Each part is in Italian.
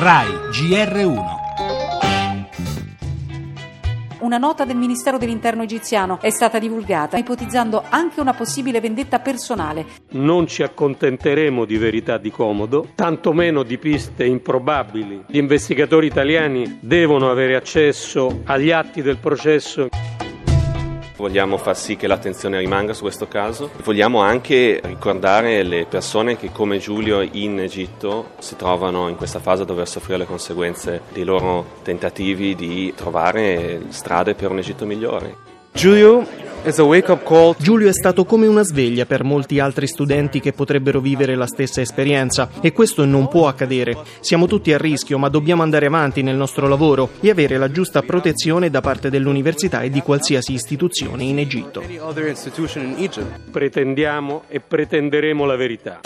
RAI GR1 una nota del Ministero dell'Interno egiziano è stata divulgata, ipotizzando anche una possibile vendetta personale. Non ci accontenteremo di verità di comodo, tantomeno di piste improbabili. Gli investigatori italiani devono avere accesso agli atti del processo. Vogliamo far sì che l'attenzione rimanga su questo caso. Vogliamo anche ricordare le persone che come Giulio in Egitto si trovano in questa fase a dover soffrire le conseguenze dei loro tentativi di trovare strade per un Egitto migliore. Giulio Giulio è stato come una sveglia per molti altri studenti che potrebbero vivere la stessa esperienza e questo non può accadere. Siamo tutti a rischio, ma dobbiamo andare avanti nel nostro lavoro e avere la giusta protezione da parte dell'università e di qualsiasi istituzione in Egitto. Pretendiamo e pretenderemo la verità.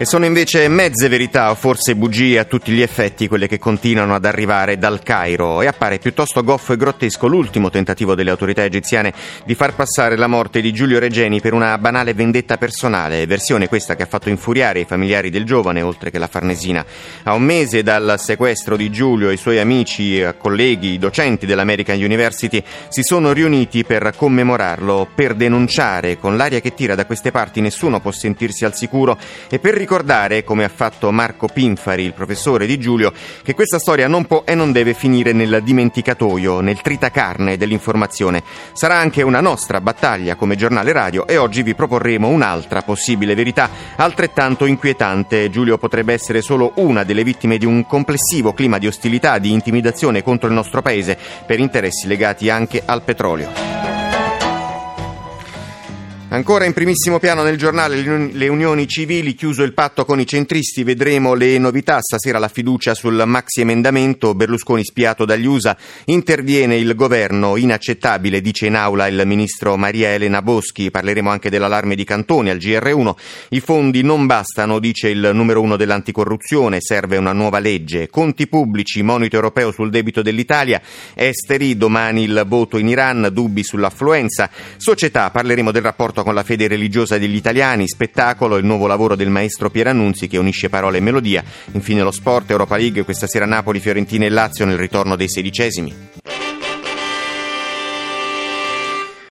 E sono invece mezze verità o forse bugie a tutti gli effetti quelle che continuano ad arrivare dal Cairo e appare piuttosto goffo e grottesco l'ultimo tentativo delle autorità egiziane di far passare la morte di Giulio Regeni per una banale vendetta personale, versione questa che ha fatto infuriare i familiari del giovane oltre che la Farnesina. A un mese dal sequestro di Giulio i suoi amici, colleghi, docenti dell'American University si sono riuniti per commemorarlo, per denunciare con l'aria che tira da queste parti nessuno può sentirsi al sicuro e per ricordare ricordare, come ha fatto Marco Pinfari, il professore di Giulio, che questa storia non può e non deve finire nel dimenticatoio, nel tritacarne dell'informazione. Sarà anche una nostra battaglia come giornale radio e oggi vi proporremo un'altra possibile verità, altrettanto inquietante. Giulio potrebbe essere solo una delle vittime di un complessivo clima di ostilità, di intimidazione contro il nostro paese per interessi legati anche al petrolio. Ancora in primissimo piano nel giornale le unioni civili, chiuso il patto con i centristi, vedremo le novità. Stasera la fiducia sul maxi emendamento, Berlusconi spiato dagli USA, interviene il governo, inaccettabile, dice in aula il ministro Maria Elena Boschi. Parleremo anche dell'allarme di Cantoni al GR1. I fondi non bastano, dice il numero uno dell'anticorruzione, serve una nuova legge. Conti pubblici, monito europeo sul debito dell'Italia, esteri, domani il voto in Iran, dubbi sull'affluenza. Società, parleremo del rapporto rapporto con la fede religiosa degli italiani, spettacolo, il nuovo lavoro del maestro Pierannunzi che unisce parole e melodia, infine lo sport, Europa League, questa sera Napoli, Fiorentina e Lazio nel ritorno dei sedicesimi.